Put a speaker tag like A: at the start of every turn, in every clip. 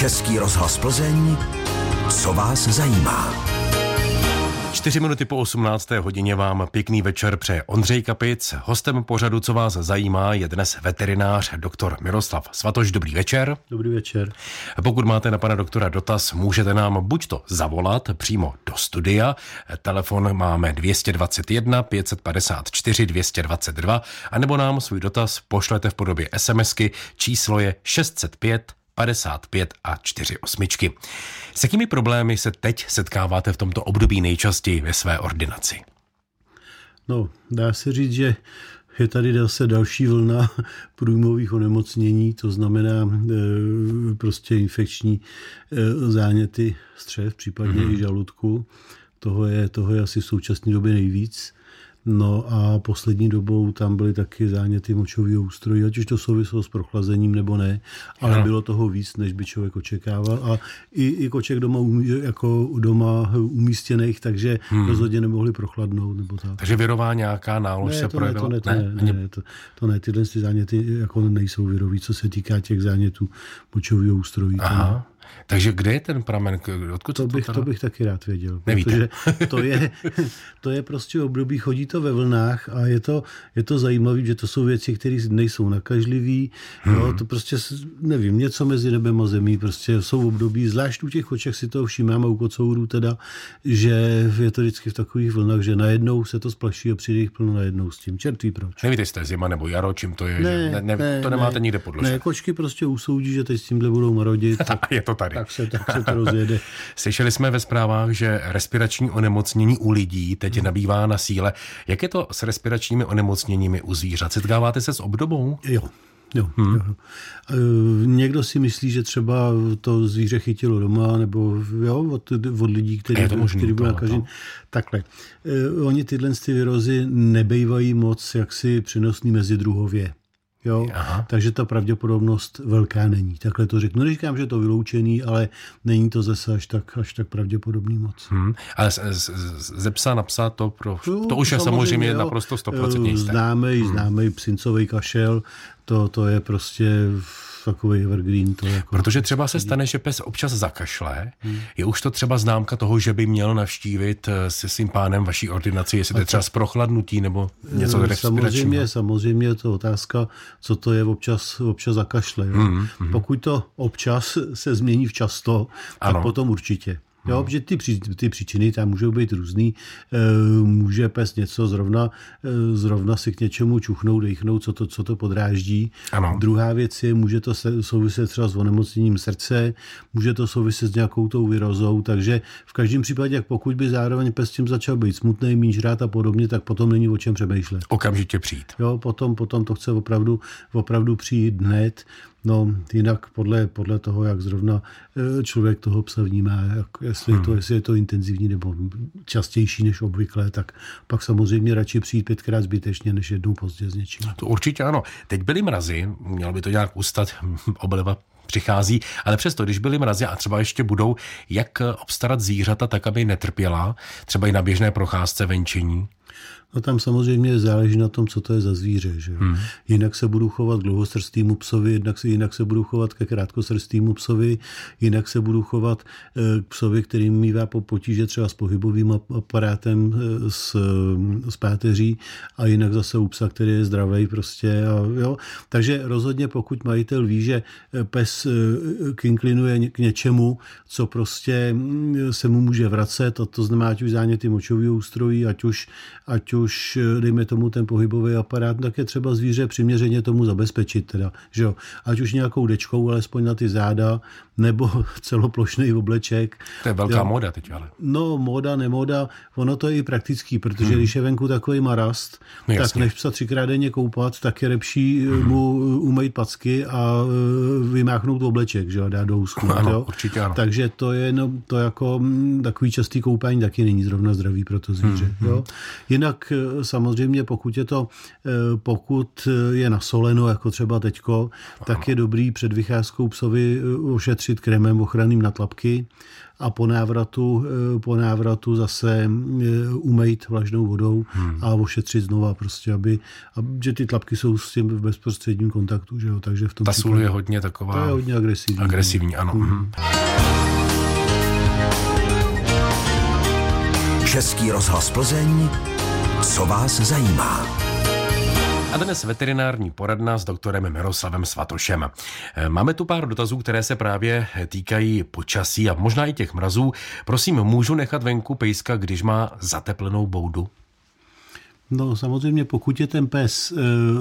A: Český rozhlas Plzeň, co vás zajímá.
B: Čtyři minuty po 18. hodině vám pěkný večer přeje Ondřej Kapic. Hostem pořadu, co vás zajímá, je dnes veterinář doktor Miroslav Svatoš. Dobrý večer.
C: Dobrý večer.
B: Pokud máte na pana doktora dotaz, můžete nám buď to zavolat přímo do studia. Telefon máme 221 554 222, anebo nám svůj dotaz pošlete v podobě SMSky. Číslo je 605 55 a 4 osmičky. S jakými problémy se teď setkáváte v tomto období nejčastěji ve své ordinaci?
C: No, dá se říct, že je tady zase další vlna průjmových onemocnění, to znamená e, prostě infekční e, záněty střev, případně mm-hmm. i žaludku. Toho je, toho je asi v současné době nejvíc. No a poslední dobou tam byly taky záněty močového ústrojí, ať už to souviselo s prochlazením nebo ne, ale no. bylo toho víc, než by člověk očekával. A i, i koček doma, jako doma umístěných, takže hmm. rozhodně nemohli prochladnout. Nebo tak.
B: Takže virová nějaká nálož
C: ne,
B: se
C: to ne, to ne, to ne, ne, ne, to, to ne, tyhle ty záněty jako nejsou virový, co se týká těch zánětů močového ústrojí.
B: Aha. Takže kde je ten pramen? Odkud
C: to, bych,
B: to,
C: to bych taky rád věděl.
B: Nevíte.
C: Protože to je, to je prostě období, chodí to ve vlnách a je to, je to zajímavé, že to jsou věci, které nejsou nakažlivý. Hmm. Jo, to prostě, nevím, něco mezi nebem a zemí. Prostě jsou období, zvlášť u těch oček si to všímáme u kocourů teda, že je to vždycky v takových vlnách, že najednou se to splaší a přijde jich plno najednou s tím. Čertví proč.
B: Nevíte, jste zima nebo jaro, čím to je?
C: Ne,
B: že ne, ne,
C: ne,
B: to nemáte
C: ne,
B: nikde podloženo.
C: Ne, kočky prostě usoudí, že teď s tímhle budou marodit.
B: je to tady.
C: Tak se, tak se to rozjede.
B: Slyšeli jsme ve zprávách, že respirační onemocnění u lidí teď hmm. nabývá na síle. Jak je to s respiračními onemocněními u zvířat? Setkáváte se s obdobou?
C: Jo. Jo, hmm. jo. Někdo si myslí, že třeba to zvíře chytilo doma, nebo jo, od, od lidí, kteří, kteří byli nakaženi. Takhle. Oni tyhle ty virozy nebejvají moc jaksi přenosný mezi druhově. Jo? Aha. Takže ta pravděpodobnost velká není. Takhle to řeknu. Neříkám, že je to vyloučený, ale není to zase až tak, až tak pravděpodobný moc.
B: Hmm. Ale z, z, ze psa na psa to, pro, jo, to už je samozřejmě jo. naprosto 100% jisté.
C: Známý, hmm. známý psincový kašel, to, to je prostě takový evergreen. To jako
B: Protože třeba se stane, že pes občas zakašle. Hmm. Je už to třeba známka toho, že by měl navštívit eh, se svým pánem vaší ordinaci, jestli to je třeba z prochladnutí nebo něco
C: eh, Samozřejmě, samozřejmě je to otázka, co to je občas, občas zakašle. Jo? Hmm, hmm. Pokud to občas se změní v často, ano. tak potom určitě. Jo, protože ty, ty příčiny tam můžou být různý. E, může pes něco zrovna, e, zrovna si k něčemu čuchnout, dechnout, co to, co to podráždí.
B: Ano.
C: Druhá věc je, může to souviset třeba s onemocněním srdce, může to souviset s nějakou tou virozou, takže v každém případě, pokud by zároveň pes tím začal být smutný, mít žrát a podobně, tak potom není o čem přemýšlet.
B: Okamžitě přijít.
C: Jo, potom, potom to chce opravdu, opravdu přijít hned. No, jinak podle, podle toho, jak zrovna e, člověk toho psa vnímá, jak, jestli, hmm. to, jestli je to intenzivní nebo častější než obvykle, tak pak samozřejmě radši přijít pětkrát zbytečně, než jednou pozdě s něčím.
B: To určitě ano. Teď byly mrazy, mělo by to nějak ustat, obliva přichází, ale přesto, když byly mrazy a třeba ještě budou, jak obstarat zvířata tak, aby netrpěla, třeba i na běžné procházce venčení?
C: No tam samozřejmě záleží na tom, co to je za zvíře. Že? Hmm. Jinak se budu chovat k dlouhosrstýmu psovi, jinak se, jinak se budu chovat ke krátkosrstýmu psovi, jinak se budu chovat eh, k psovi, který mývá po potíže třeba s pohybovým aparátem, eh, s, s páteří a jinak zase u psa, který je zdravý prostě. A, jo? Takže rozhodně pokud majitel ví, že eh, pes kinklinuje k něčemu, co prostě mm, se mu může vracet, a to znamená ať už záněty močového ústrojí, ať už, ať už, dejme tomu, ten pohybový aparát, tak je třeba zvíře přiměřeně tomu zabezpečit. Teda, že jo? Ať už nějakou dečkou, alespoň na ty záda, nebo celoplošný obleček.
B: To je velká jo. moda teď, ale.
C: No, moda, nemoda, ono to je i praktický, protože hmm. když je venku takový marast, no, tak než psa třikrát denně koupat, tak je lepší hmm. mu umýt packy a vymáchnout obleček, že jo, dát do úzku.
B: Ano, jo? určitě ano.
C: Takže to je no, to jako takový častý koupání taky není zrovna zdravý pro to zvíře. Hmm. Jo? Jinak Eh, samozřejmě, pokud je to, pokud je nasoleno, jako třeba teďko, tak je dobrý před vycházkou psovi ošetřit krémem ochranným na tlapky a po návratu, po návratu zase umejt vlažnou vodou hmm. a ošetřit znova, prostě, aby, aby, že ty tlapky jsou s tím v bezprostředním kontaktu, že jo, takže v tom
B: Ta sůl je hodně taková...
C: To je hodně agresivní.
B: Agresivní, ano. Hmm.
A: Český rozhlas Plzeň, co vás zajímá.
B: A dnes veterinární poradna s doktorem Miroslavem Svatošem. Máme tu pár dotazů, které se právě týkají počasí a možná i těch mrazů. Prosím, můžu nechat venku pejska, když má zateplenou boudu?
C: No samozřejmě, pokud je ten pes e,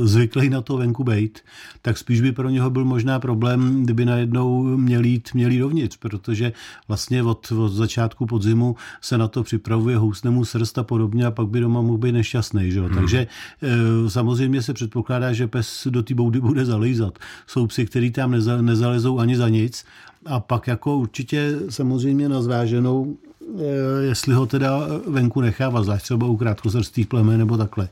C: zvyklý na to venku bejt, tak spíš by pro něho byl možná problém, kdyby najednou měl jít, měl jít dovnitř, protože vlastně od, od začátku podzimu se na to připravuje, housne mu srst a podobně a pak by doma mohl být nešťastný. Že? Hmm. Takže e, samozřejmě se předpokládá, že pes do té boudy bude zalejzat. Jsou psy, který tam neza, nezalezou ani za nic a pak jako určitě samozřejmě na zváženou jestli ho teda venku nechává, zvlášť třeba u krátkozrstých plemen nebo takhle.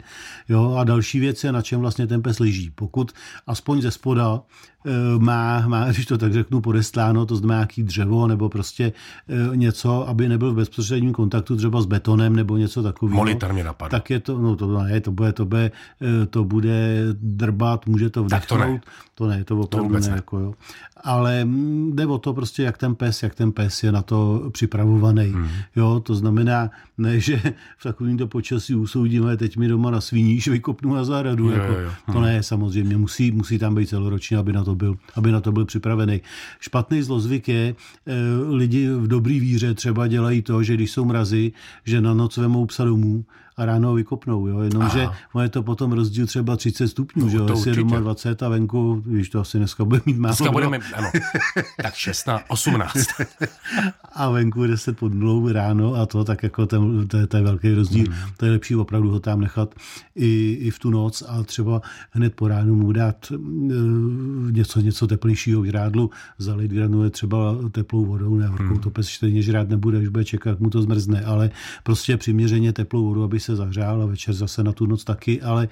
C: Jo, a další věc je, na čem vlastně ten pes leží. Pokud aspoň ze spoda Eh, má, má, když to tak řeknu, podestláno, to znamená nějaký dřevo nebo prostě eh, něco, aby nebyl v bezprostředním kontaktu třeba s betonem nebo něco takového.
B: Monitor mě napadl.
C: Tak je to, no to ne, to bude, to bude, eh, to bude drbat, může to vdechnout. Tak to ne. To ne, to opravdu to ne, ne. Jako, jo. Ale mm, jde o to prostě, jak ten pes, jak ten pes je na to připravovaný. Hmm. Jo, to znamená, ne, že v takovémto počasí usoudíme, teď mi doma na sviníš vykopnu na zahradu. Jo, jako, jo, jo. Hmm. To ne, samozřejmě, musí, musí tam být celoročně, aby na to byl, aby na to byl připravený. Špatný zlozvyk je, eh, lidi v dobrý víře třeba dělají to, že když jsou mrazy, že na noc vemou psa domů a ráno ho vykopnou. Jo? Jenomže je to potom rozdíl třeba 30 stupňů, no, že jo? jestli je doma 20 a venku, když to asi dneska bude mít málo.
B: Dneska budeme, ano, tak 16, 18.
C: a venku 10 pod nulou ráno a to, tak jako ten, to, je, to je velký rozdíl. Hmm. To je lepší opravdu ho tam nechat i, i v tu noc a třeba hned po ránu mu dát uh, něco, něco teplejšího v žrádlu, zalit granule třeba teplou vodou, ne horkou, hmm. to pes stejně žrát nebude, už bude čekat, mu to zmrzne, ale prostě přiměřeně teplou vodu, aby se zahřál a večer zase na tu noc taky, ale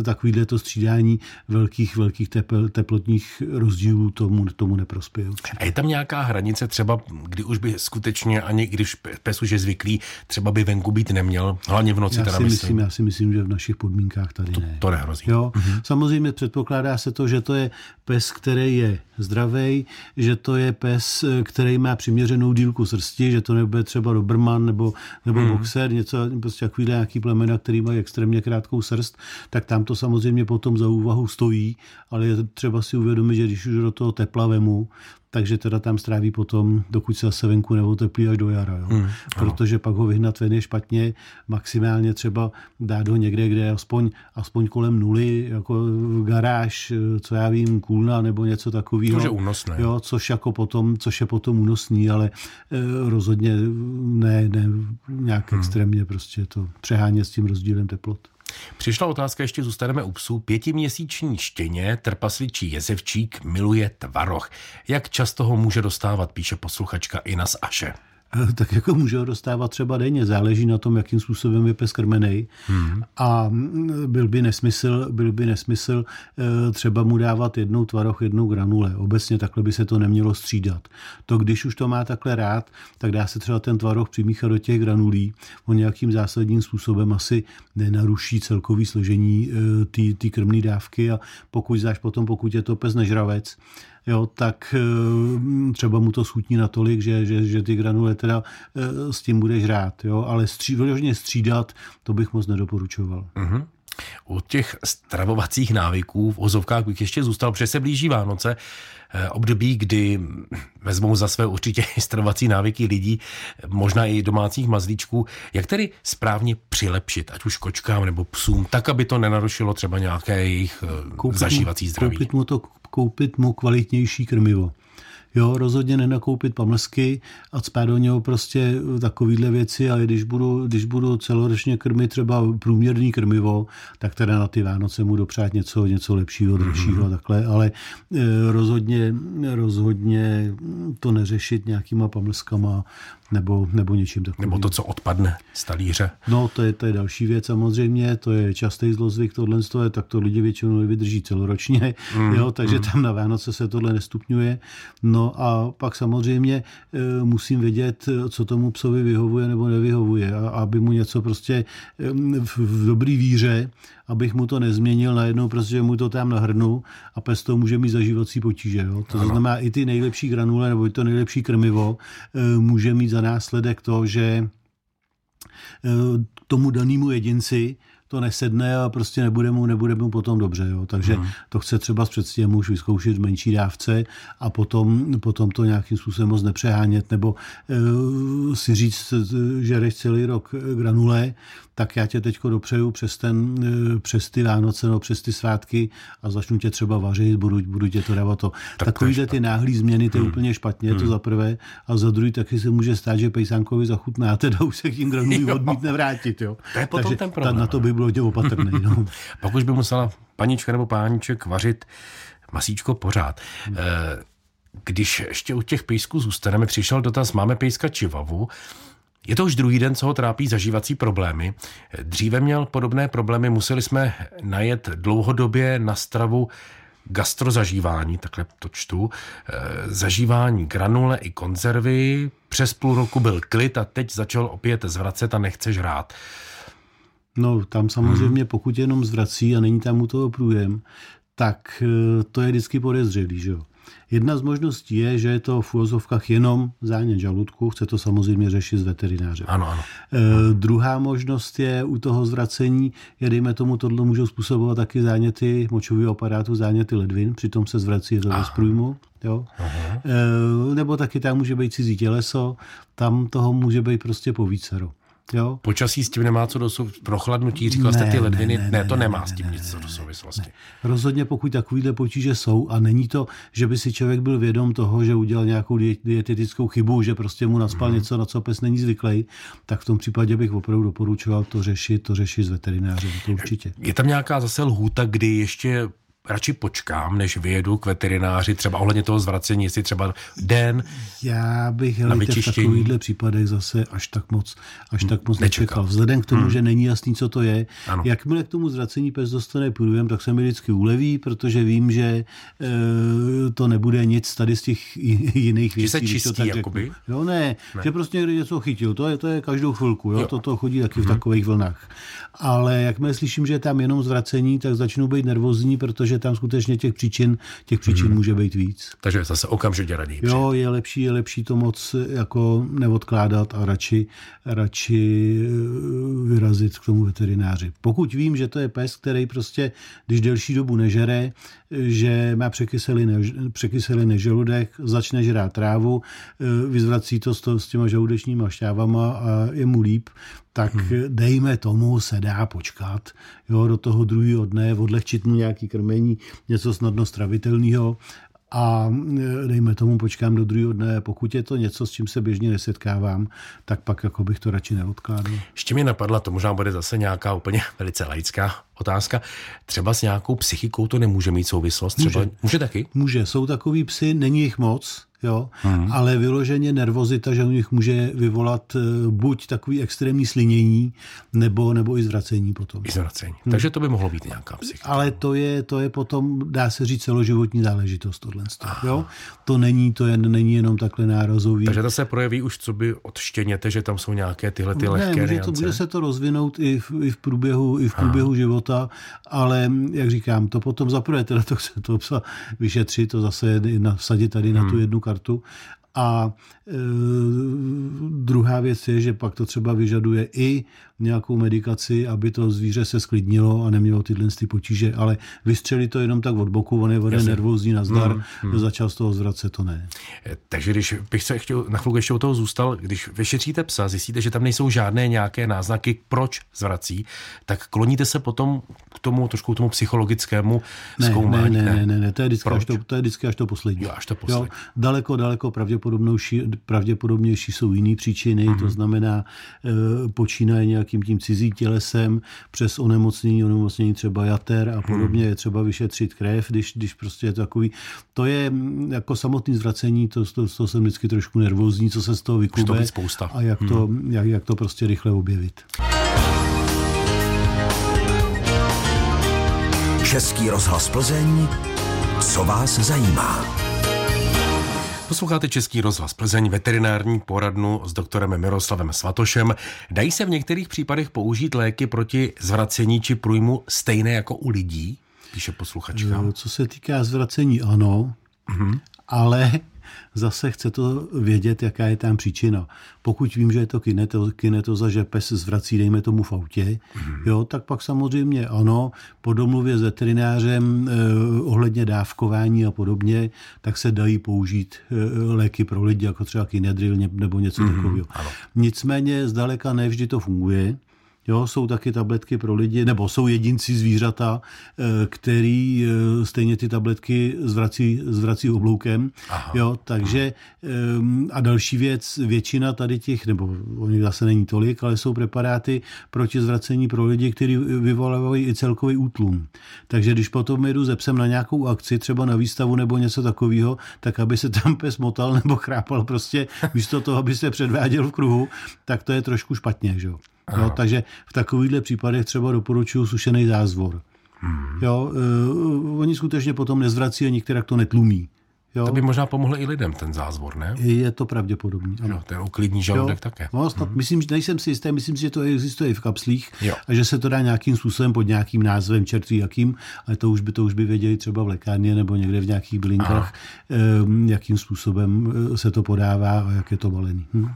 C: e, takovýhle to střídání velkých, velkých tepl, teplotních rozdílů tomu, tomu neprospěje.
B: A je tam nějaká hranice třeba, kdy už by skutečně, ani když pes už je zvyklý, třeba by venku být neměl, hlavně v noci
C: já
B: teda
C: si myslím. Já si myslím, že v našich podmínkách tady
B: to,
C: ne.
B: To nehrozí.
C: Jo? Mhm. Samozřejmě předpokládá se to, že to je pes, který je zdravý, že to je pes, který má přiměřenou dílku srsti, že to nebude třeba Doberman nebo, nebo hmm. boxer, něco prostě takovýhle nějaký plemena, který mají extrémně krátkou srst, tak tam to samozřejmě potom za úvahu stojí, ale je třeba si uvědomit, že když už do toho tepla vemu, takže teda tam stráví potom, dokud se zase venku neoteplí až do jara. Jo. Hmm, Protože pak ho vyhnat ven je špatně, maximálně třeba dát ho někde, kde je aspoň, aspoň kolem nuly, jako garáž, co já vím, kůlna nebo něco takového.
B: Což je únosné.
C: Jo, což, jako potom, což je potom únosný, ale e, rozhodně ne, ne nějak hmm. extrémně prostě to přehánět s tím rozdílem teplot.
B: Přišla otázka, ještě zůstaneme u psů. Pětiměsíční štěně, trpasličí jezevčík, miluje tvaroch. Jak často ho může dostávat, píše posluchačka Ina z Aše.
C: tak jako může ho dostávat třeba denně. Záleží na tom, jakým způsobem je pes krmený. Hmm. A byl by nesmysl, byl by nesmysl eh, třeba mu dávat jednou tvaroch, jednou granule. Obecně takhle by se to nemělo střídat. To, když už to má takhle rád, tak dá se třeba ten tvaroch přimíchat do těch granulí. On nějakým zásadním způsobem asi nenaruší celkový složení eh, té krmné dávky a pokud záš potom, pokud je to pes nežravec, jo, tak eh, třeba mu to schutní natolik, že, že, že ty granule teda eh, s tím bude žrát. Jo, ale stří, vyloženě střídat, to bych moc nedoporučoval. Mm-hmm.
B: U těch stravovacích návyků v ozovkách bych ještě zůstal, protože se blíží Vánoce, eh, období, kdy vezmou za své určitě stravovací návyky lidí, možná i domácích mazlíčků, jak tedy správně přilepšit, ať už kočkám nebo psům, tak, aby to nenarušilo třeba nějaké jejich koupit zažívací zdraví.
C: Koupit mu to koupit mu kvalitnější krmivo. Jo, rozhodně nenakoupit pamlsky a spát do něho prostě takovýhle věci, ale když budu, když budu celoročně krmit třeba průměrný krmivo, tak teda na ty Vánoce mu dopřát něco, něco lepšího, dražšího mm-hmm. takhle, ale e, rozhodně, rozhodně to neřešit nějakýma pamlskama, nebo, nebo něčím takovým.
B: Nebo to, co odpadne z talíře.
C: No, to je, to je další věc samozřejmě, to je častý zlozvyk, tohle je, tak to lidi většinou nevydrží celoročně, mm, jo, takže mm. tam na Vánoce se tohle nestupňuje. No a pak samozřejmě e, musím vědět, co tomu psovi vyhovuje nebo nevyhovuje, a, aby mu něco prostě e, v, v dobrý víře, abych mu to nezměnil najednou, prostě mu to tam nahrnu a pes to může mít zažívací potíže. Jo? To ano. znamená, i ty nejlepší granule nebo i to nejlepší krmivo e, může mít za následek to, že e, tomu danému jedinci to nesedne a prostě nebude mu, nebude mu potom dobře. Jo. Takže hmm. to chce třeba s předstihem už vyzkoušet v menší dávce a potom, potom to nějakým způsobem moc nepřehánět, nebo e, si říct, že jdeš celý rok granule, tak já tě teďko dopřeju přes, ten, eh, přes ty Vánoce, no, přes ty svátky a začnu tě třeba vařit, budu, budu tě to dávat to. Tak Takovýhle ty náhlý změny, to je hmm. úplně špatně, hmm. to za prvé. A za druhý taky se může stát, že pejsánkovi zachutná, teda už se k tím granulím odmítne vrátit. Jo.
B: To je potom Takže ten problém.
C: Ta, na to by bylo tě opatrný. No.
B: Pak už by musela panička nebo páníček vařit masíčko pořád. Hmm. Když ještě u těch pejsků zůstaneme, přišel dotaz, máme pejska čivavu, je to už druhý den, co ho trápí zažívací problémy. Dříve měl podobné problémy, museli jsme najet dlouhodobě na stravu gastrozažívání, takhle to čtu, eh, zažívání granule i konzervy, přes půl roku byl klid a teď začal opět zvracet a nechce žrát.
C: No tam samozřejmě, hmm. pokud jenom zvrací a není tam u toho průjem, tak eh, to je vždycky podezřelý, že jo. Jedna z možností je, že je to v úvozovkách jenom zánět žaludku, chce to samozřejmě řešit s veterinářem.
B: Ano, ano.
C: E, druhá možnost je u toho zvracení, je dejme tomu, tohle můžou způsobovat taky záněty močového aparátu, záněty ledvin, přitom se zvrací to bez průjmu. Jo? E, nebo taky tam může být cizí těleso, tam toho může být prostě povícero. Jo?
B: Počasí s tím nemá co do prochladnutí, říkal jste ty ledviny, ne, ne, ne to nemá ne, s tím ne, nic ne, do souvislosti. Ne.
C: Rozhodně pokud takovýhle potíže jsou a není to, že by si člověk byl vědom toho, že udělal nějakou dietetickou chybu, že prostě mu naspal hmm. něco, na co pes není zvyklý, tak v tom případě bych opravdu doporučoval to řešit, to řešit s veterinářem, to určitě.
B: Je tam nějaká zase lhůta, kdy ještě radši počkám, než vyjedu k veterináři, třeba ohledně toho zvracení, jestli třeba den
C: Já bych na v takovýchhle případech zase až tak moc, až tak moc nečekal. nečekal. Vzhledem k tomu, hmm. že není jasný, co to je, ano. jakmile k tomu zvracení pes dostane průjem, tak se mi vždycky uleví, protože vím, že e, to nebude nic tady z těch jiných
B: věcí. Že se čistí, to tak jakoby?
C: Jo, ne, ne, že prostě někdy něco chytil, to je, to je každou chvilku, jo, jo. To, to chodí taky hmm. v takových vlnách. Ale jakmile slyším, že je tam jenom zvracení, tak začnu být nervózní, protože tam skutečně těch příčin, těch příčin hmm. může být víc.
B: Takže zase okamžitě raději.
C: Jo, je lepší, je lepší to moc jako neodkládat a radši, radši eh, vyrazit k tomu veterináři. Pokud vím, že to je pes, který prostě, když delší dobu nežere, že má překyselený, překyselený žaludek, začne žrát trávu, eh, vyzvrací to s, to, s těma žaludečníma šťávama a je mu líp, tak hmm. dejme tomu se dá počkat jo, do toho druhého dne, odlehčit mu nějaký krmení, něco snadno stravitelného a e, dejme tomu počkám do druhého dne. Pokud je to něco, s čím se běžně nesetkávám, tak pak jako bych to radši neodkládal.
B: Ještě mi napadla, to možná bude zase nějaká úplně velice laická otázka. Třeba s nějakou psychikou to nemůže mít souvislost? Třeba, může. může taky?
C: Může. Jsou takový psy, není jich moc, jo, hmm. ale vyloženě nervozita, že u nich může vyvolat eh, buď takový extrémní slinění, nebo, nebo i zvracení potom.
B: I zvracení. Hmm. Takže to by mohlo být nějaká psychika.
C: Ale to je, to je potom, dá se říct, celoživotní záležitost tohle. Jo? To není, to je, není jenom takhle nárazový.
B: Takže to se projeví už co by od štěněte, že tam jsou nějaké tyhle ty lehké ne,
C: může, to, může se to rozvinout i v, i v průběhu, i v průběhu života, ale jak říkám, to potom zaprvé teda to chce to psa vyšetřit, to zase nasadit tady na tu hmm. jednu kartu a druhá věc je, že pak to třeba vyžaduje i nějakou medikaci, aby to zvíře se sklidnilo a nemělo tyhle ty potíže, ale vystřeli to jenom tak od boku, on je vede nervózní nazdar, mm, mm. začal z toho zvracet, to ne.
B: E, takže když bych se chtěl, na chvilku ještě u toho zůstal, když vyšetříte psa, zjistíte, že tam nejsou žádné nějaké náznaky, proč zvrací, tak kloníte se potom k tomu trošku k tomu psychologickému
C: ne,
B: zkoumání.
C: Ne, ne, ne, ne, ne, to je vždycky, až to, to je vždycky až to poslední.
B: Jo, až to poslední. Jo,
C: daleko, daleko pravděpodobnější, pravděpodobnější jsou jiné příčiny, mm-hmm. to znamená, e, počínaje nějak nějakým tím cizí tělesem, přes onemocnění, onemocnění třeba jater a podobně, je třeba vyšetřit krev, když, když prostě je to takový. To je mm, jako samotný zvracení, to, to, to jsem vždycky trošku nervózní, co se z toho vykube a jak to, jak, jak to prostě rychle objevit.
A: Český rozhlas Plzeň, co vás zajímá.
B: Posloucháte Český rozhlas Plzeň, veterinární poradnu s doktorem Miroslavem Svatošem. Dají se v některých případech použít léky proti zvracení či průjmu stejné jako u lidí? Píše posluchačka.
C: Co se týká zvracení, ano. Mm-hmm. Ale zase chce to vědět, jaká je tam příčina. Pokud vím, že je to kineto, kinetoza, že pes zvrací, dejme tomu v autě, mm. jo, tak pak samozřejmě ano, po domluvě s veterinářem eh, ohledně dávkování a podobně, tak se dají použít eh, léky pro lidi, jako třeba kinedril nebo něco mm. takového. Nicméně zdaleka nevždy to funguje. Jo, jsou taky tabletky pro lidi, nebo jsou jedinci zvířata, eh, který eh, stejně ty tabletky zvrací, zvrací obloukem. Aha. Jo, takže ehm, a další věc, většina tady těch, nebo oni zase není tolik, ale jsou preparáty proti zvracení pro lidi, kteří vyvolávají i celkový útlum. Takže když potom jedu ze psem na nějakou akci, třeba na výstavu nebo něco takového, tak aby se tam pes motal nebo chrápal prostě místo toho, aby se předváděl v kruhu, tak to je trošku špatně. Že? Jo, takže v takovýchhle případech třeba doporučuju sušený zázvor. Hmm. Jo, uh, oni skutečně potom nezvrací a některá to netlumí.
B: Jo. To by možná pomohlo i lidem, ten zázvor, ne?
C: Je to pravděpodobný. Ano.
B: Jo, ten uklidní žaludek jo. také.
C: No, snad, hmm. myslím, že nejsem si jistý, myslím si, že to existuje i v kapslích jo. a že se to dá nějakým způsobem pod nějakým názvem, čertví jakým, ale to už by to už by věděli třeba v lékárně nebo někde v nějakých bylinkách, um, jakým způsobem eh, se to podává a jak je to balený. Hm?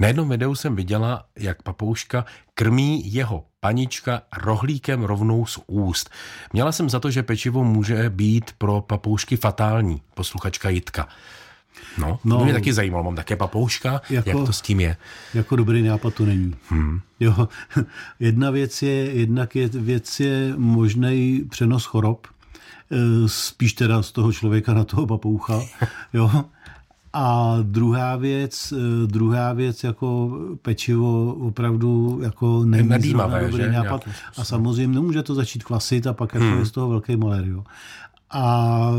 B: Na jednom videu jsem viděla, jak papouška krmí jeho panička rohlíkem rovnou z úst. Měla jsem za to, že pečivo může být pro papoušky fatální, posluchačka Jitka. No, no to mě taky zajímalo, mám také papouška, jako, jak to s tím je?
C: Jako dobrý nápad to není. Hmm. Jo, jedna věc je, jednak je, věc je možný přenos chorob, eh, spíš teda z toho člověka na toho papoucha, jo, a druhá věc, eh, druhá věc jako pečivo opravdu jako není
B: Nadýmavé, dobrý že?
C: nápad. A samozřejmě nemůže to začít klasit a pak jako hmm. je z toho velký malér. Jo. A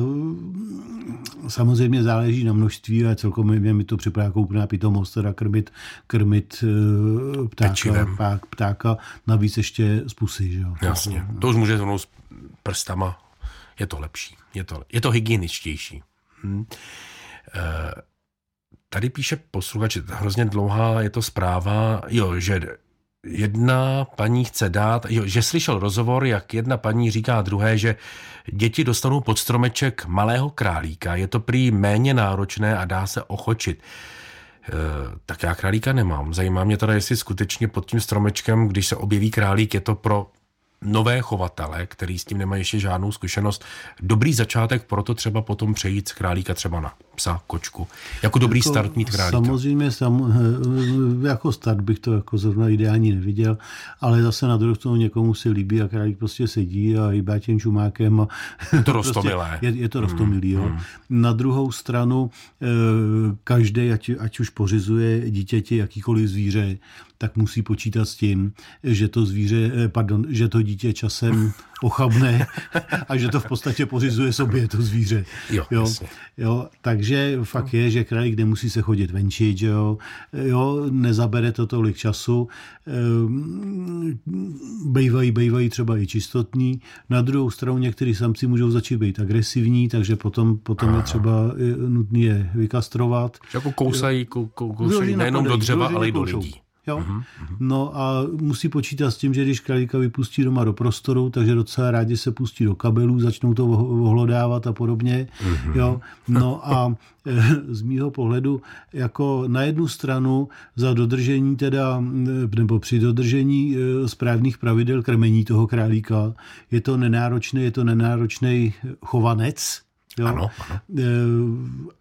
C: samozřejmě záleží na množství a celkově mi to připadá jako úplná pitomost, teda krmit, krmit eh, ptáka, pták, ptáka, navíc ještě z pusy. Že jo.
B: Jasně, to už může s prstama, je to lepší, je to, je to hygieničtější. Hm. Eh, tady píše posluchač, hrozně dlouhá je to zpráva, jo, že jedna paní chce dát, jo, že slyšel rozhovor, jak jedna paní říká druhé, že děti dostanou pod stromeček malého králíka, je to prý méně náročné a dá se ochočit. E, tak já králíka nemám. Zajímá mě teda, jestli skutečně pod tím stromečkem, když se objeví králík, je to pro nové chovatele, který s tím nemají ještě žádnou zkušenost, dobrý začátek, proto třeba potom přejít z králíka třeba na psa, kočku. Jako dobrý jako start mít králíka.
C: Samozřejmě, sam, jako start bych to jako zrovna ideální neviděl, ale zase na druhou stranu někomu se líbí a králík prostě sedí a hýbá tím čumákem. A
B: je to rostomilé.
C: prostě je, je to rostomilý, hmm, jo. Hmm. Na druhou stranu eh, každý, ať, ať už pořizuje dítěti jakýkoliv zvíře, tak musí počítat s tím, že to zvíře, eh, pardon, že to dítě časem ochabne a že to v podstatě pořizuje sobě to zvíře.
B: Jo, jo,
C: jo takže fakt je, že králík nemusí se chodit venčit, jo, jo nezabere to tolik času, ehm, bejvají, bejvají třeba i čistotní. Na druhou stranu některý samci můžou začít být agresivní, takže potom, potom je třeba nutný je vykastrovat.
B: Jako kousají, kousají nejenom do dřeva, ale i do lidí.
C: Jo? Uh-huh. No a musí počítat s tím, že když králíka vypustí doma do prostoru, takže docela rádi se pustí do kabelů, začnou to ohlodávat a podobně. Uh-huh. Jo? No a eh, z mýho pohledu jako na jednu stranu za dodržení teda, eh, nebo při dodržení eh, správných pravidel krmení toho králíka je to nenáročný, je to nenáročný chovanec, Jo?
B: Ano, ano. E,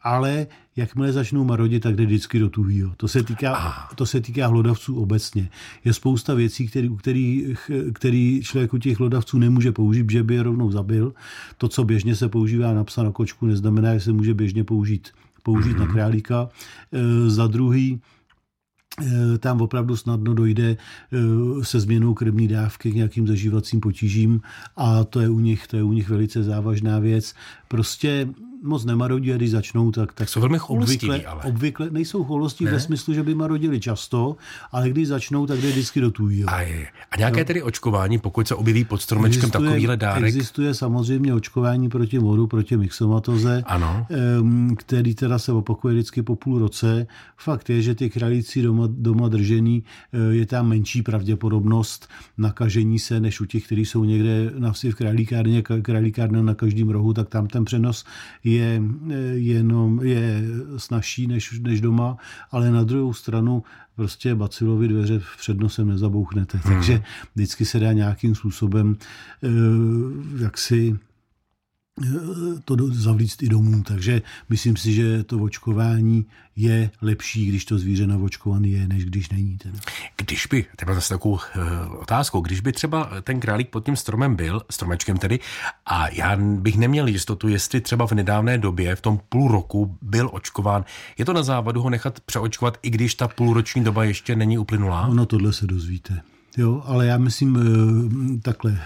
C: ale jakmile začnou marodit, tak jde vždycky do tuhýho. To se týká, ah. to se týká hlodavců obecně. Je spousta věcí, který, který, který člověk u těch hlodavců nemůže použít, že by je rovnou zabil. To, co běžně se používá na psa, na kočku, neznamená, že se může běžně použít, použít mm-hmm. na mhm. králíka. E, za druhý, tam opravdu snadno dojde eh, se změnou krevní dávky k nějakým zažívacím potížím a to je u nich, to je u nich velice závažná věc. Prostě moc nemarodí a když začnou, tak, tak
B: jsou velmi obvykle,
C: ale. obvykle nejsou cholostí ne? ve smyslu, že by marodili často, ale když začnou, tak jde vždycky do.
B: A, je. a nějaké no. tedy očkování, pokud se objeví pod stromečkem existuje, takovýhle dárek?
C: Existuje samozřejmě očkování proti moru, proti myxomatoze,
B: ano.
C: který teda se opakuje vždycky po půl roce. Fakt je, že ty králíci doma, doma držený, eh, je tam menší pravděpodobnost nakažení se, než u těch, kteří jsou někde na vsi v králíkárně, králíkárna na každém rohu, tak tam ten přenos je eh, jenom je snažší než, než doma, ale na druhou stranu prostě bacilovi dveře před nosem nezabouchnete. Hmm. Takže vždycky se dá nějakým způsobem eh, jak si to zavlíct i domů. Takže myslím si, že to očkování je lepší, když to zvíře navočkovaný je, než když není. Teda.
B: Když by, třeba zase takovou uh, otázku, když by třeba ten králík pod tím stromem byl, stromečkem tedy, a já bych neměl jistotu, jestli třeba v nedávné době, v tom půl roku byl očkován, je to na závadu ho nechat přeočkovat, i když ta půlroční doba ještě není uplynulá?
C: Ono tohle se dozvíte. Jo, ale já myslím uh, takhle.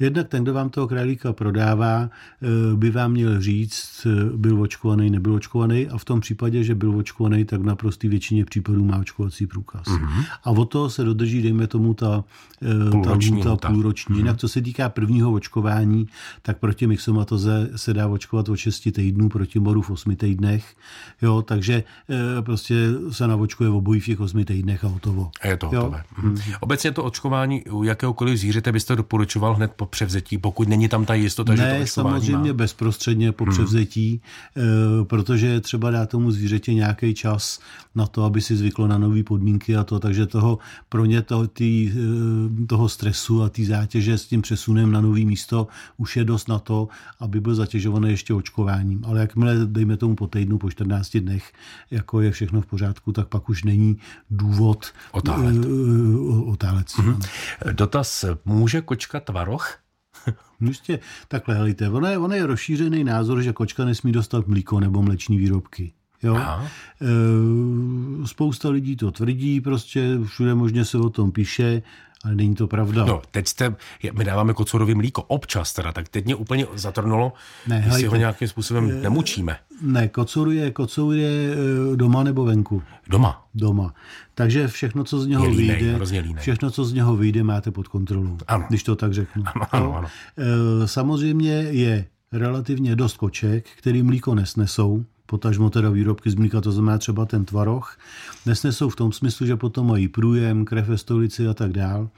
C: Jednak ten, kdo vám toho králíka prodává, eh, by vám měl říct, eh, byl očkovaný, nebyl očkovaný a v tom případě, že byl očkovaný, tak na prostý většině případů má očkovací průkaz. Mm-hmm. A od toho se dodrží, dejme tomu, ta, eh, půlroční. Ta, ta půlroční. Mm-hmm. Jinak, co se týká prvního očkování, tak proti myxomatoze se dá očkovat o 6 týdnů, proti moru v 8 týdnech. Jo, takže prostě se navočkuje obojí v těch 8 týdnech a hotovo.
B: A je to hotové. Mm-hmm. Obecně to očkování u jakéhokoliv zvířete byste doporučoval hned po převzetí, pokud není tam ta jistota,
C: ne,
B: že to
C: samozřejmě
B: má.
C: bezprostředně po hmm. převzetí, eh, protože je třeba dát tomu zvířeti nějaký čas na to, aby si zvyklo na nové podmínky a to, takže toho pro ně to, tý, eh, toho stresu a té zátěže s tím přesunem na nový místo už je dost na to, aby byl zatěžovaný ještě očkováním. Ale jakmile, dejme tomu po týdnu, po 14 dnech, jako je všechno v pořádku, tak pak už není důvod
B: otálet.
C: otálet.
B: Mm-hmm. Dotaz, může kočka tvaroch?
C: Prostě takhle, helejte, ono je, ono je rozšířený názor, že kočka nesmí dostat mlíko nebo mleční výrobky. Jo? E, spousta lidí to tvrdí, prostě všude možně se o tom píše, ale není to pravda.
B: No, teď jste, my dáváme kocorový mlíko občas teda, tak teď mě úplně zatrnulo, ne, jestli ho nějakým způsobem e, nemučíme.
C: Ne, kocour je, kocour je eh, doma nebo venku.
B: Doma.
C: Doma. Takže všechno, co z něho
B: je
C: línej,
B: vyjde,
C: všechno, co z něho vyjde, máte pod kontrolou.
B: Ano.
C: Když to tak řeknu.
B: Ano, ano, ano.
C: E, samozřejmě je relativně dost koček, který mlíko nesnesou, potažmo teda výrobky z mlíka, to znamená třeba ten tvaroch, nesnesou v tom smyslu, že potom mají průjem, krev ve stolici a tak dál.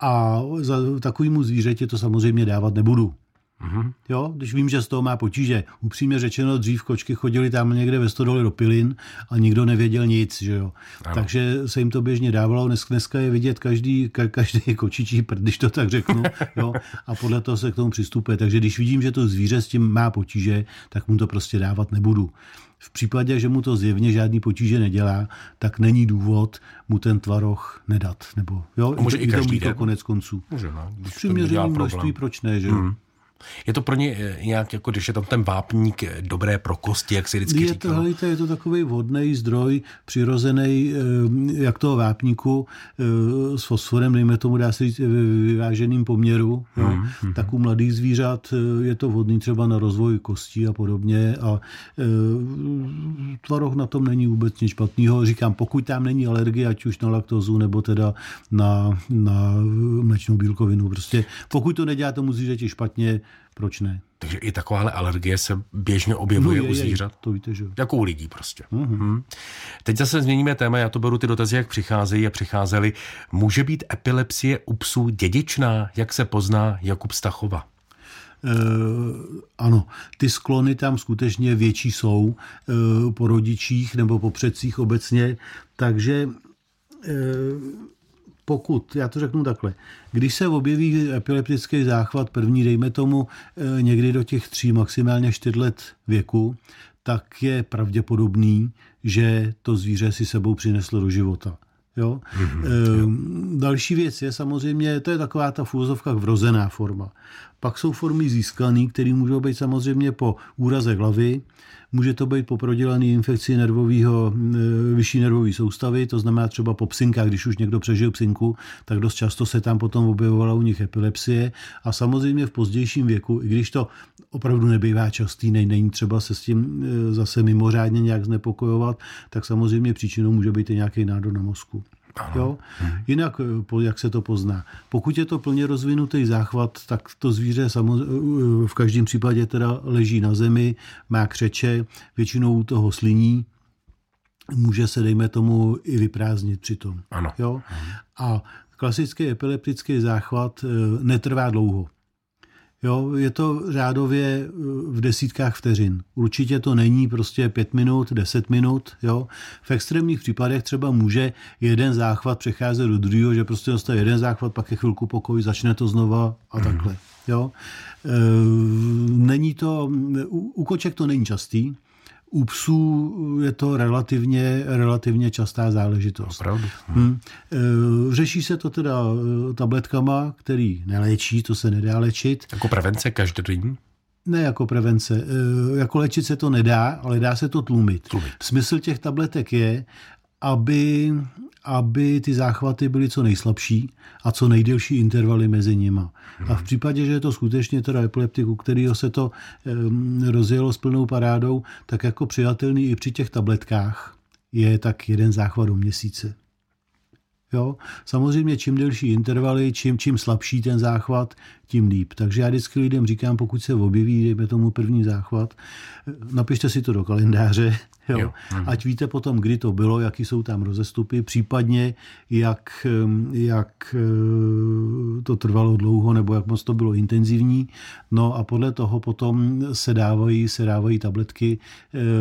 C: A za takovýmu zvířeti to samozřejmě dávat nebudu. Mm-hmm. Jo, když vím, že z toho má potíže. Upřímně řečeno, dřív kočky chodili tam někde ve stodole do pilin a nikdo nevěděl nic, že jo. Ano. Takže se jim to běžně dávalo. Dnes, dneska je vidět každý, ka, každý kočičí prd, když to tak řeknu. Jo, a podle toho se k tomu přistupuje. Takže když vidím, že to zvíře s tím má potíže, tak mu to prostě dávat nebudu. V případě, že mu to zjevně žádný potíže nedělá, tak není důvod mu ten tvaroh nedat. Nebo, jo,
B: může i, i každý
C: to konec konců.
B: Může, no.
C: Přiměřený množství, proč ne, že mm.
B: Je to pro ně eh, nějak, jako když je tam ten vápník eh, dobré pro kosti, jak se vždycky
C: je? To, hejte, je to takový vhodný zdroj, přirozený, eh, jak toho vápníku s fosforem, dejme tomu, dá se říct, vyváženým poměru. Mm, no, mm. Tak u mladých zvířat je to vhodný třeba na rozvoj kostí a podobně a tvaroh na tom není vůbec nic špatného. Říkám, pokud tam není alergie, ať už na laktozu nebo teda na, na mlečnou bílkovinu. Prostě pokud to nedělá tomu zvířeti špatně, proč ne?
B: Takže i takováhle alergie se běžně objevuje no, je, u zvířat. Je,
C: to víte, že
B: Jako u lidí prostě. Uh-huh. Hmm. Teď zase změníme téma, já to beru ty dotazy, jak přicházejí a přicházely. Může být epilepsie u psů dědičná? Jak se pozná Jakub Stachova?
C: E, ano, ty sklony tam skutečně větší jsou e, po rodičích nebo po předcích obecně, takže e, pokud, já to řeknu takhle, když se objeví epileptický záchvat první, dejme tomu eh, někdy do těch tří, maximálně čtyř let věku, tak je pravděpodobný, že to zvíře si sebou přineslo do života. Jo? Mm-hmm, e, další věc je samozřejmě, to je taková ta v úzovkách vrozená forma. Pak jsou formy získané, které můžou být samozřejmě po úraze hlavy, Může to být po prodělané infekci nervového, e, vyšší nervové soustavy, to znamená třeba po psinkách, když už někdo přežil psinku, tak dost často se tam potom objevovala u nich epilepsie. A samozřejmě v pozdějším věku, i když to opravdu nebývá častý, není třeba se s tím e, zase mimořádně nějak znepokojovat, tak samozřejmě příčinou může být i nějaký nádor na mozku. Jo? Hmm. Jinak, eh, jak se to pozná? Pokud je to plně rozvinutý záchvat, tak to zvíře eh, v každém případě teda leží na zemi, má křeče, většinou toho sliní, může se, dejme tomu, i vyprázdnit přitom.
B: Ano.
C: Jo? A klasický epileptický záchvat eh, netrvá dlouho. Jo, je to řádově eh, v desítkách vteřin. Určitě to není prostě pět minut, deset minut. Jo. V extrémních případech třeba může jeden záchvat přecházet do druhého, že prostě dostane jeden záchvat, pak je chvilku pokoj, začne to znova a takhle. Jo. E, není to, u koček to není častý, u psů je to relativně, relativně častá záležitost.
B: Opravdu.
C: Hmm. Řeší se to teda e, tabletkama, který neléčí, to se nedá léčit.
B: Jako prevence každodenní?
C: Ne jako prevence. E, jako léčit se to nedá, ale dá se to tlumit.
B: tlumit.
C: Smysl těch tabletek je, aby, aby ty záchvaty byly co nejslabší a co nejdelší intervaly mezi nima. Hmm. A v případě, že je to skutečně teda epileptik, u kterého se to um, rozjelo s plnou parádou, tak jako přijatelný i při těch tabletkách je tak jeden záchvat do měsíce. Jo? Samozřejmě čím delší intervaly, čím, čím slabší ten záchvat, tím líp. Takže já vždycky lidem říkám, pokud se objeví, dejme tomu první záchvat, napište si to do kalendáře, jo? Jo. Mhm. ať víte potom, kdy to bylo, jaký jsou tam rozestupy, případně jak, jak eh, to trvalo dlouho nebo jak moc to bylo intenzivní. No a podle toho potom se dávají, se dávají tabletky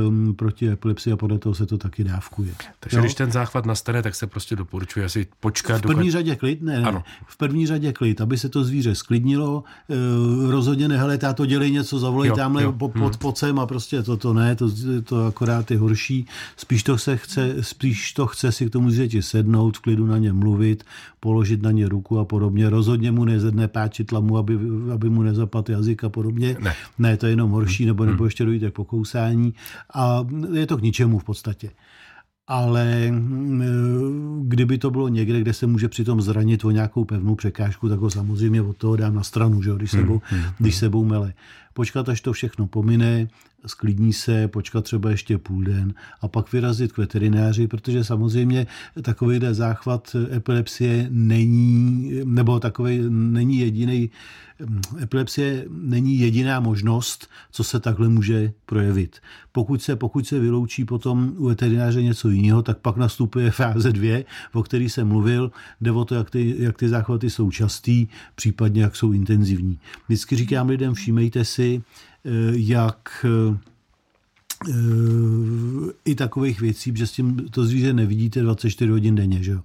C: um, proti epilepsii a podle toho se to taky dávkuje.
B: Takže jo? když ten záchvat nastane, tak se prostě doporučuje asi počkat.
C: V první dokud... řadě klid, ne, ne. Ano. V první řadě klid, aby se to zvíře sklidnilo změnilo. Eh, rozhodně ne, hele, táto dělej něco, zavolej jo, tamhle jo. pod, pod, pod sem a prostě to, to ne, to, to akorát je horší. Spíš to, se chce, spíš to chce si k tomu zvěti sednout, v klidu na ně mluvit, položit na ně ruku a podobně. Rozhodně mu nezedne páčit lamu, aby, aby mu nezapadl jazyk a podobně.
B: Ne.
C: ne, to je jenom horší, nebo, nebo ještě dojde k pokousání. A je to k ničemu v podstatě ale mm, kdyby to bylo někde, kde se může přitom zranit o nějakou pevnou překážku, tak ho samozřejmě od toho dám na stranu, že, když, sebou, hmm, hmm, když sebou mele. Počkat, až to všechno pomine, sklidní se, počkat třeba ještě půl den a pak vyrazit k veterináři, protože samozřejmě takový záchvat epilepsie není, nebo takový není jediný, epilepsie není jediná možnost, co se takhle může projevit. Pokud se, pokud se vyloučí potom u veterináře něco jiného, tak pak nastupuje fáze dvě, o který jsem mluvil, jde o to, jak ty, jak ty záchvaty jsou častý, případně jak jsou intenzivní. Vždycky říkám lidem, všímejte si, jak Eh, i takových věcí, že s tím to zvíře nevidíte 24 hodin denně. Že jo?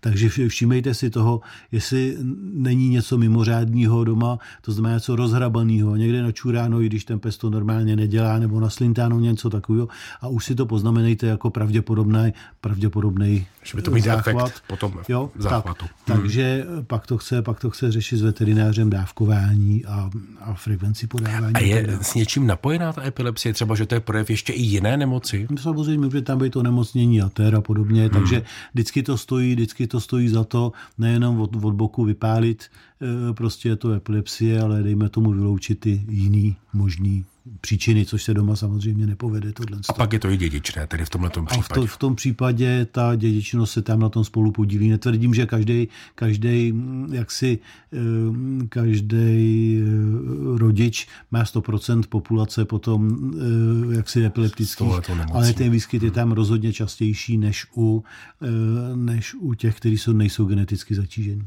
C: Takže všímejte si toho, jestli není něco mimořádního doma, to znamená něco rozhrabaného, někde načuráno, i když ten pes to normálně nedělá, nebo naslintáno něco takového a už si to poznamenejte jako pravděpodobný, pravděpodobný
B: že by to mít záchvat. efekt potom jo, záchvatu.
C: Tak, hmm. Takže pak to, chce, pak to chce řešit s veterinářem dávkování a, a frekvenci podávání.
B: A je s něčím napojená ta epilepsie, třeba, že to je projev ještě i jiné nemoci?
C: No, samozřejmě může tam být to nemocnění ter a podobně, hmm. takže vždycky to stojí, vždycky to stojí za to nejenom od, od boku vypálit, e, prostě je to epilepsie, ale dejme tomu vyloučit i jiný možný příčiny, což se doma samozřejmě nepovede. Tohle.
B: A pak je to i dědičné, tedy v tomhle případě. A v, to,
C: v tom případě ta dědičnost se tam na tom spolu podílí. Netvrdím, že každý, každý jaksi, eh, každý eh, rodič má 100% populace potom eh, jaksi epileptických, ale ten výskyt je tam rozhodně častější než u, než u těch, kteří jsou, nejsou geneticky zatížení.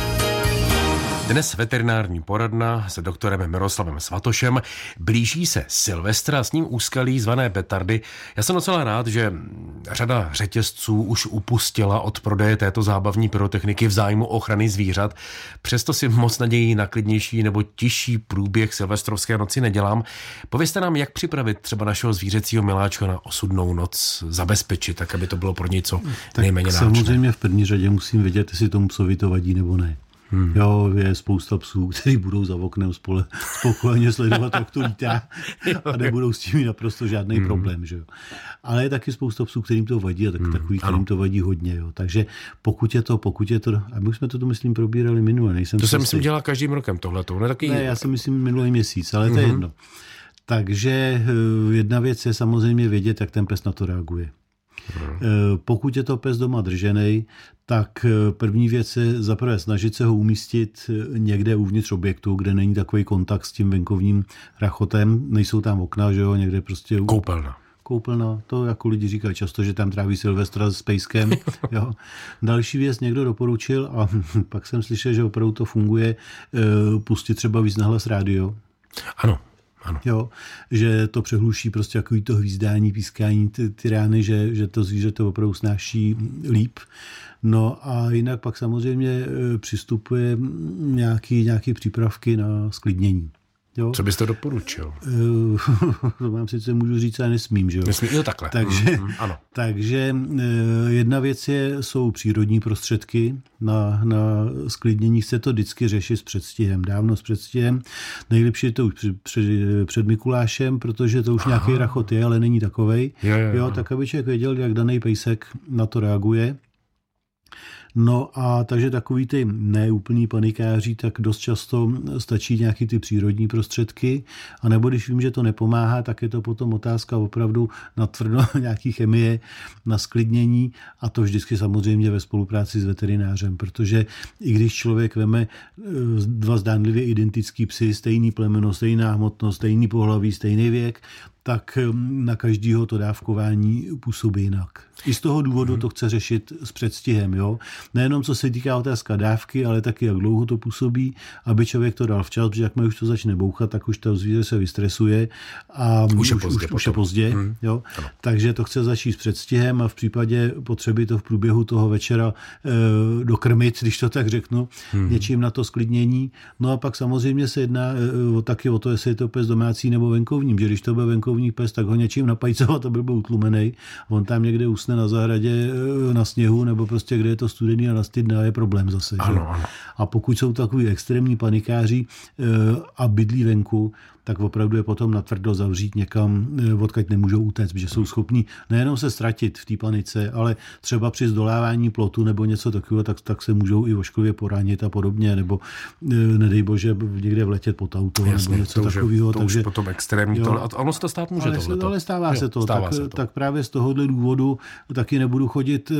B: Dnes veterinární poradna s doktorem Miroslavem Svatošem. Blíží se Silvestra, s ním úskalí zvané petardy. Já jsem docela rád, že řada řetězců už upustila od prodeje této zábavní pyrotechniky v zájmu ochrany zvířat. Přesto si moc naději na klidnější nebo tižší průběh silvestrovské noci nedělám. Povězte nám, jak připravit třeba našeho zvířecího miláčka na osudnou noc zabezpečit, tak aby to bylo pro něco nejméně náročné.
C: Samozřejmě v první řadě musím vědět, jestli tomu psovi to vadí nebo ne. Hmm. Jo, je spousta psů, kteří budou za oknem spole, spokojeně sledovat, jak to lítá a nebudou s tím mít naprosto žádný hmm. problém. Že jo. Ale je taky spousta psů, kterým to vadí a tak, hmm. takový, kterým to vadí hodně. Jo. Takže pokud je to, pokud je to, a my jsme to tu, myslím, probírali minule. Nejsem
B: to jsem si dělal každým rokem tohleto.
C: Ne, taky... ne, já si myslím minulý měsíc, ale to je hmm. jedno. Takže eh, jedna věc je samozřejmě vědět, jak ten pes na to reaguje. Hmm. Pokud je to pes doma držený, tak eh, první věc je zaprvé snažit se ho umístit eh, někde uvnitř objektu, kde není takový kontakt s tím venkovním rachotem, nejsou tam okna, že jo, někde prostě...
B: Koupelna
C: koupelna, to jako lidi říkají často, že tam tráví Silvestra s pejskem. jo. Další věc někdo doporučil a pak jsem slyšel, že opravdu to funguje, pustit třeba víc nahlas rádio.
B: Ano, ano.
C: Jo, že to přehluší prostě takový to hvízdání, pískání, ty, ty rány, že, že to zvíře to opravdu snáší líp. No a jinak pak samozřejmě e, přistupuje nějaký, nějaký přípravky na sklidnění.
B: Jo? Co byste doporučil?
C: to vám sice můžu říct, ale nesmím, že jo?
B: Nesmím, jo takhle.
C: Takže, mm, mm, ano. takže eh, jedna věc je, jsou přírodní prostředky na, na sklidnění. Chce to vždycky řešit s předstihem, dávno s předstihem. Nejlepší je to už před, před, před Mikulášem, protože to už Aha. nějaký rachot je, ale není takovej. Jo, jo, jo. jo, tak aby člověk věděl, jak daný pejsek na to reaguje. No a takže takový ty neúplní panikáři, tak dost často stačí nějaký ty přírodní prostředky, a nebo když vím, že to nepomáhá, tak je to potom otázka opravdu na tvrdo nějaký chemie, na sklidnění. A to vždycky samozřejmě ve spolupráci s veterinářem, protože i když člověk veme eh, dva zdánlivě identický psy, stejný plemeno, stejná hmotnost, stejný pohlaví, stejný věk, tak hm, na každého to dávkování působí jinak. I z toho důvodu to chce řešit s předstihem. Jo? Nejenom co se týká otázka dávky, ale taky jak dlouho to působí, aby člověk to dal včas, protože jakmile už to začne bouchat, tak už to zvíře se vystresuje a
B: už je pozdě. Už,
C: už je pozdě hmm. jo? Takže to chce začít s předstihem a v případě potřeby to v průběhu toho večera e, dokrmit, když to tak řeknu, hmm. něčím na to sklidnění. No a pak samozřejmě se jedná e, taky o to, jestli je to pes domácí nebo venkovním, že když to bude venkovní venkovní pes, tak ho něčím napajcovat, aby byl utlumený. On tam někde usne na zahradě eh, na sněhu, nebo prostě kde je to studený a nastydne je problém zase.
B: Ano, ano.
C: A pokud jsou takový extrémní panikáři eh, a bydlí venku, tak opravdu je potom natvrdo zavřít někam, eh, odkud nemůžou utéct, protože jsou schopní nejenom se ztratit v té panice, ale třeba při zdolávání plotu nebo něco takového, tak, tak se můžou i ošklivě poranit a podobně, nebo nedej bože někde vletět pod auto Jasně, nebo něco takového.
B: To takže, už potom extrémní jo, tohle. A ono se to stát může
C: ale,
B: tohleto.
C: ale stává jo, se to. Stává tak, se to. tak právě z tohohle důvodu taky nebudu chodit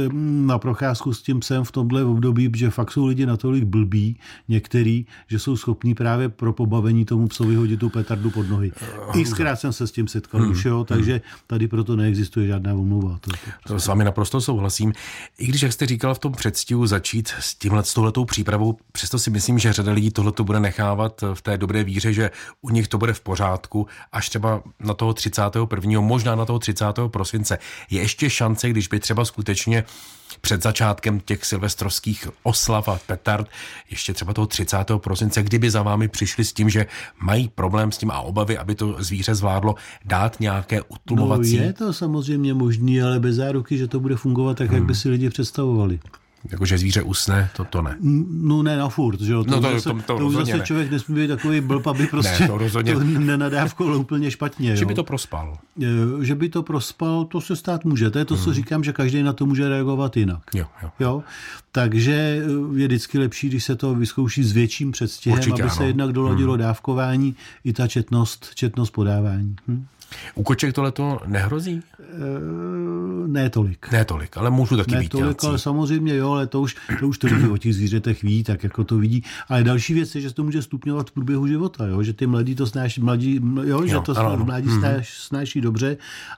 C: na procházku s tím psem v tomhle období, protože fakt jsou lidi natolik blbí, některý, že jsou schopní právě pro pobavení tomu psovi hodit tu petardu pod nohy. Xkrát jsem se s tím setkal hmm, už, jo, takže tady proto neexistuje žádná omluva. To,
B: to, to s vámi naprosto souhlasím. I když, jak jste říkal, v tom předstihu začít s tímhle, s touhletou přípravou, přesto si myslím, že řada lidí tohle bude nechávat v té dobré víře, že u nich to bude v pořádku, až třeba na toho 31. možná na toho 30. prosince. Je ještě šance, když by třeba skutečně před začátkem těch silvestrovských oslav a petard, ještě třeba toho 30. prosince, kdyby za vámi přišli s tím, že mají problém s tím a obavy, aby to zvíře zvládlo, dát nějaké utlumovací...
C: No je to samozřejmě možný, ale bez záruky, že to bude fungovat tak, hmm. jak by si lidi představovali.
B: Jakože zvíře usne, to, to ne.
C: No ne na furt, že jo. To,
B: no to,
C: zase,
B: to, to,
C: to už zase
B: ne.
C: člověk nesmí být takový blb, aby prostě
B: ne, to, rozhodně...
C: to nenadávkoval úplně špatně.
B: Že by to prospal.
C: Že by to prospal, to se stát může. To je to, hmm. co říkám, že každý na to může reagovat jinak.
B: Jo, jo.
C: jo? Takže je vždycky lepší, když se to vyzkouší s větším předstihem, Určitě, aby ano. se jednak doladilo hmm. dávkování i ta četnost, četnost podávání. Hm?
B: U koček tohle to nehrozí? E,
C: ne tolik.
B: Ne tolik, ale můžu taky
C: ne
B: být
C: tolik,
B: tělcí.
C: ale samozřejmě jo, ale to už, to už to lidi o těch zvířetech ví, tak jako to vidí. Ale další věc je, že se to může stupňovat v průběhu života, jo, že ty mladí to snáší, mladí, jo, jo že to ano, mladí ano. Snáš, snáší dobře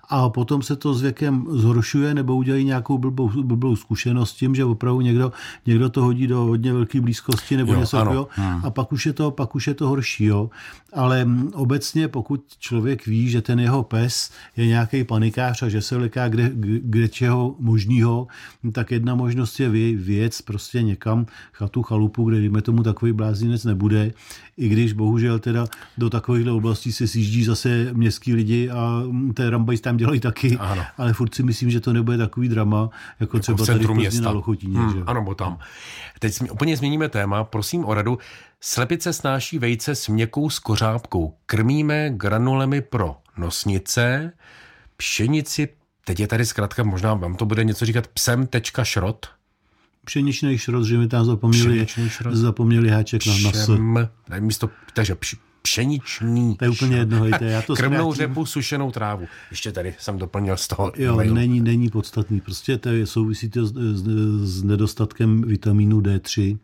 C: a potom se to s věkem zhoršuje nebo udělají nějakou blbou, blbou zkušenost s tím, že opravdu někdo, někdo to hodí do hodně velké blízkosti nebo jo, něco takového a pak už, je to, pak už je to horší. Jo. Ale obecně, pokud člověk ví, že ten jeho pes je nějaký panikář a že se leká kde, kde čeho možného, tak jedna možnost je věc prostě někam chatu, chalupu, kde dejme tomu takový blázinec nebude, i když bohužel teda do takovýchhle oblastí se sjíždí zase městský lidi a té rambajs tam dělají taky, ano. ale furt si myslím, že to nebude takový drama, jako, jako třeba tady v na Lochotíně. Hmm, že?
B: Ano, bo tam. Teď úplně změníme téma, prosím o radu. Slepice snáší vejce s měkkou skořápkou. Krmíme granulemi pro nosnice, pšenici, teď je tady zkrátka, možná vám to bude něco říkat, psem tečka šrot.
C: Pšeničný šrot, že mi tam zapomněli, zapomněli háček na,
B: na místo, takže pšeničný.
C: To je úplně jedno, hejte, já to
B: Krmnou zkrátím. řepu, sušenou trávu. Ještě tady jsem doplnil z toho.
C: Jo, mailu. není, není podstatný. Prostě to je, souvisí to s, s, s nedostatkem vitamínu D3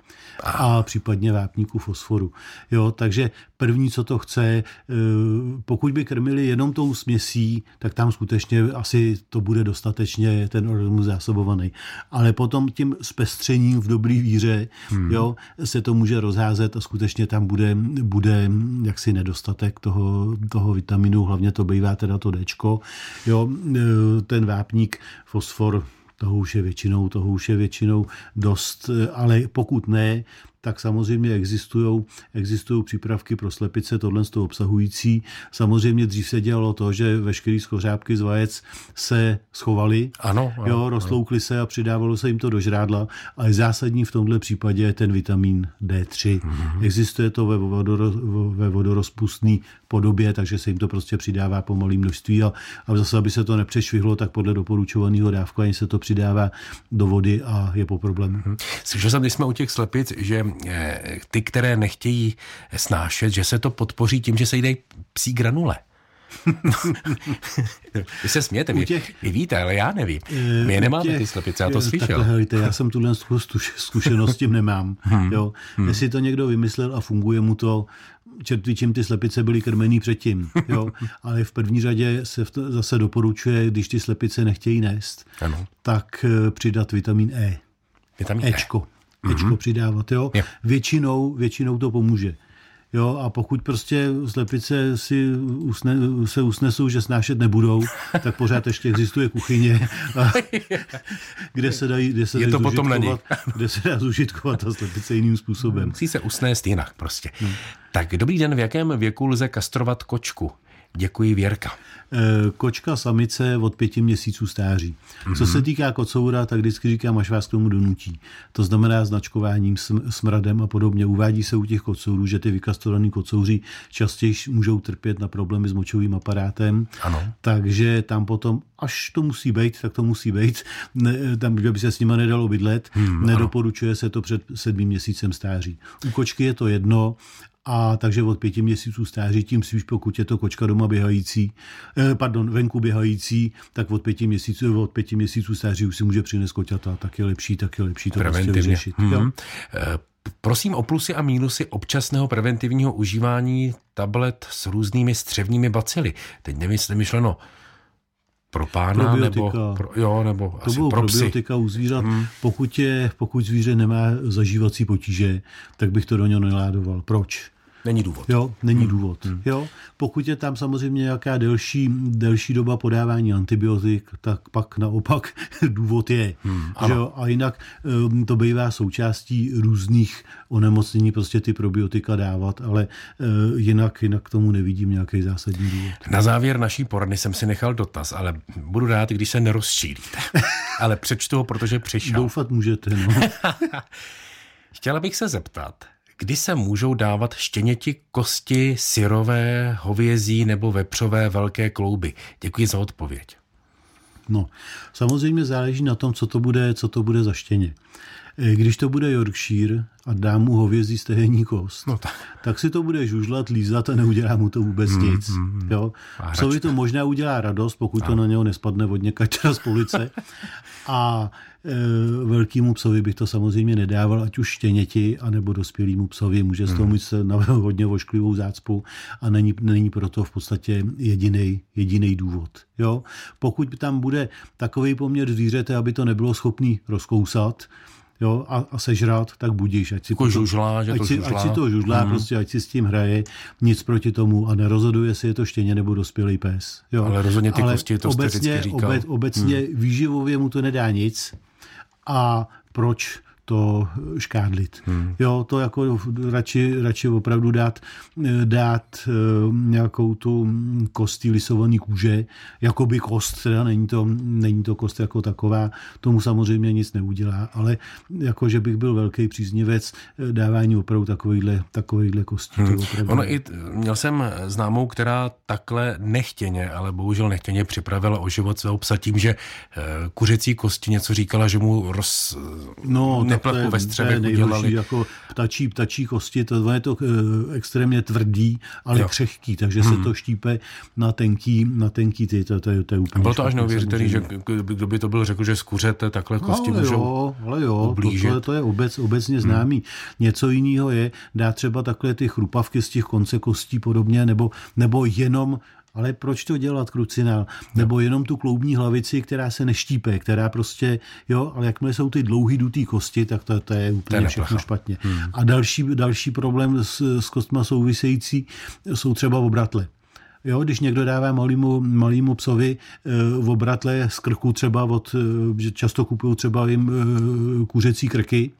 C: a, a případně vápníku fosforu. Jo, takže první, co to chce, eh, pokud by krmili jenom tou směsí, tak tam skutečně asi to bude dostatečně ten organismus zásobovaný. Ale potom tím zpestřením v dobrý víře hmm. jo, se to může rozházet a skutečně tam bude, bude jaksi nedostatek toho, toho vitaminu, hlavně to bývá teda to Dčko. Jo, e, ten vápník, fosfor, toho už je většinou, toho už je většinou dost, e, ale pokud ne, tak samozřejmě existují existují přípravky pro slepice, tohle z toho obsahující. Samozřejmě dřív se dělalo to, že veškeré skořápky z vajec se schovaly,
B: ano, ano,
C: jo, rozloukly ano. se a přidávalo se jim to do žrádla, ale zásadní v tomhle případě je ten vitamin D3. Mm-hmm. Existuje to ve, vodoro, ve vodorozpustné podobě, takže se jim to prostě přidává po malém množství a, a zase, aby se to nepřešvihlo, tak podle doporučovaného dávkování se to přidává do vody a je po problému. Mm-hmm.
B: Slyšel jsem, když jsme u těch slepic, že ty, které nechtějí snášet, že se to podpoří tím, že se jde psí granule. vy se smějete, vy, těch, vy víte, ale já nevím. Eh, My je nemáme těch, ty slepice, já to slyšel.
C: Takhle, helejte, já jsem tuhle zkušenost s tím nemám. Hmm. Jo. Hmm. Jestli to někdo vymyslel a funguje mu to, čertví, čím ty slepice byly krmený předtím. Jo. Ale v první řadě se zase doporučuje, když ty slepice nechtějí nést, ano. tak eh, přidat vitamin E.
B: Vitamin
C: Ečko. E mm-hmm. přidávat. Jo? jo. Většinou, většinou to pomůže. Jo, a pokud prostě slepice si usne, se usnesou, že snášet nebudou, tak pořád ještě existuje kuchyně, a, kde se dají, kde se
B: Je
C: dají
B: to potom na
C: kde se dá zužitkovat ta slepice jiným způsobem.
B: Musí se usnést jinak prostě. Hmm. Tak dobrý den, v jakém věku lze kastrovat kočku? Děkuji, Věrka.
C: Eh, kočka samice od pěti měsíců stáří. Mm-hmm. Co se týká kocoura, tak vždycky říkám, až vás k tomu donutí. To znamená značkováním, smradem a podobně. Uvádí se u těch kocourů, že ty vykastrovaní kocouři častěji můžou trpět na problémy s močovým aparátem.
B: Ano.
C: Takže tam potom, až to musí být, tak to musí být. Ne, tam, by se s nima nedalo bydlet, hmm, nedoporučuje ano. se to před sedmým měsícem stáří. U kočky je to jedno, a takže od pěti měsíců stáří, tím spíš pokud je to kočka doma běhající, eh, pardon, venku běhající, tak od pěti měsíců, od pěti měsíců stáří už si může přinést koťata, tak je lepší, tak je lepší to prostě vyřešit. Hmm.
B: Prosím o plusy a mínusy občasného preventivního užívání tablet s různými střevními bacily. Teď nemysl, myšleno pro pána probiotika. nebo pro, jo, nebo
C: to asi pro psy. probiotika u zvířat. Hmm. Pokud, je, pokud zvíře nemá zažívací potíže, tak bych to do něho neládoval. Proč?
B: Není důvod.
C: Jo, není hmm. důvod. Hmm. Jo, pokud je tam samozřejmě nějaká delší, delší doba podávání antibiotik, tak pak naopak důvod je. Hmm. Že jo? A jinak um, to bývá součástí různých onemocnění prostě ty probiotika dávat, ale uh, jinak, jinak tomu nevidím nějaký zásadní důvod.
B: Na závěr naší porady jsem si nechal dotaz, ale budu rád, když se nerozčílíte. ale přečtu ho, protože přišel.
C: Doufat můžete, no.
B: Chtěla bych se zeptat, kdy se můžou dávat štěněti kosti syrové, hovězí nebo vepřové velké klouby? Děkuji za odpověď.
C: No, samozřejmě záleží na tom, co to bude, co to bude za štěně. Eh, když to bude Yorkshire a dá mu hovězí stehenní kost,
B: No tak.
C: tak si to bude žužlat, lízat a neudělá mu to vůbec
B: Hmm,
C: nic. Jo?
B: A
C: Psovi to možná udělá radost, pokud to na něho nespadne od někač z police. A e, velkýmu psovi bych to samozřejmě nedával, ať už štěněti, anebo dospělýmu psovi. Může z toho
B: Hmm.
C: mít se na hodně ošklivou zácpu a není, není proto v podstatě jediný jediný důvod. Jo? Pokud tam bude takový poměr zvířete, aby to nebylo schopný rozkousat, jo, a, a sežrat, tak budíš. Ať si,
B: Jako žužlá, že
C: ať
B: to
C: si,
B: žužlá.
C: ať si to žužlá,
B: Mhm.
C: prostě ať si s tím hraje, nic proti tomu a nerozhoduje, jestli je to štěně nebo dospělý pes. Jo.
B: Ale rozhodně ty kosti, to jste
C: obecně,
B: vždycky říkal.
C: Obecně výživově mu to nedá nic a proč to škádlit. Hmm. Jo, to jako radši, radši opravdu dát, dát eh, nějakou tu kostí lisovaný kůže, jako by kost, teda není to, není to kost jako taková, tomu samozřejmě nic neudělá, ale jako, že bych byl velký příznivec eh, dávání opravdu takovýchhle, takovýchhle kostí. Hmm. Opravdu
B: Ono i, měl jsem známou, která takhle nechtěně, ale bohužel nechtěně připravila o život svého psa tím, že eh, kuřecí kosti něco říkala, že mu roz,
C: No, tak to
B: neplaku
C: je,
B: ve
C: nejhorší,
B: udělali.
C: jako ptačí, ptačí kosti, to je to eh, extrémně tvrdý, ale
B: Jo.
C: křehký, takže hmm. se to štípe na tenký, na tenký ty, to, to, je, to je úplně
B: Bylo to až neuvěřitelný, že kdo by to byl řekl, že z kuřete takhle kosti
C: ale
B: můžou
C: jo, ale jo, to,
B: ublížit. Hmm.
C: to, je, to je obec, obecně známý. Něco jiného je dát třeba takhle ty chrupavky z těch konce kostí podobně, nebo, nebo jenom ale proč to dělat, krucinál? Nebo jenom tu kloubní hlavici, která se neštípe, která prostě, jo, ale jakmile jsou ty dlouhý dutý kosti, tak to, to je úplně
B: neplacha.
C: všechno špatně. Hmm. A další, další problém s, s kostma související jsou třeba obratle. Jo, když někdo dává malýmu, malýmu psovi e, v obratle z krku třeba od, e, že často kupují třeba jim e, kuřecí krky,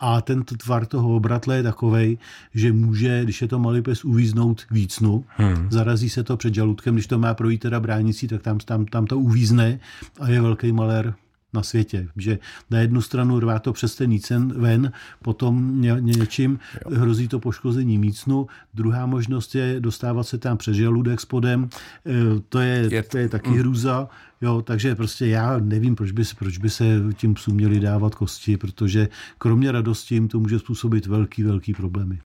C: a ten tvar toho obratle je takovej, že může, když je to malý pes, uvíznout vícnu. Hmm. Zarazí se to před žaludkem, když to má projít teda bránicí, tak tam, tam, tam to uvízne a je velký malér na světě. Že na jednu stranu rvá to přes ten nícen ven, potom ně, něčím hrozí to poškození mícnu. Druhá možnost je dostávat se tam přes žaludek spodem. E, To je,
B: Je-
C: to je taky hrůza. Jo, takže prostě já nevím, proč by, se- proč by se tím psům měli dávat kosti, protože kromě radosti jim to může způsobit velký, velký problémy.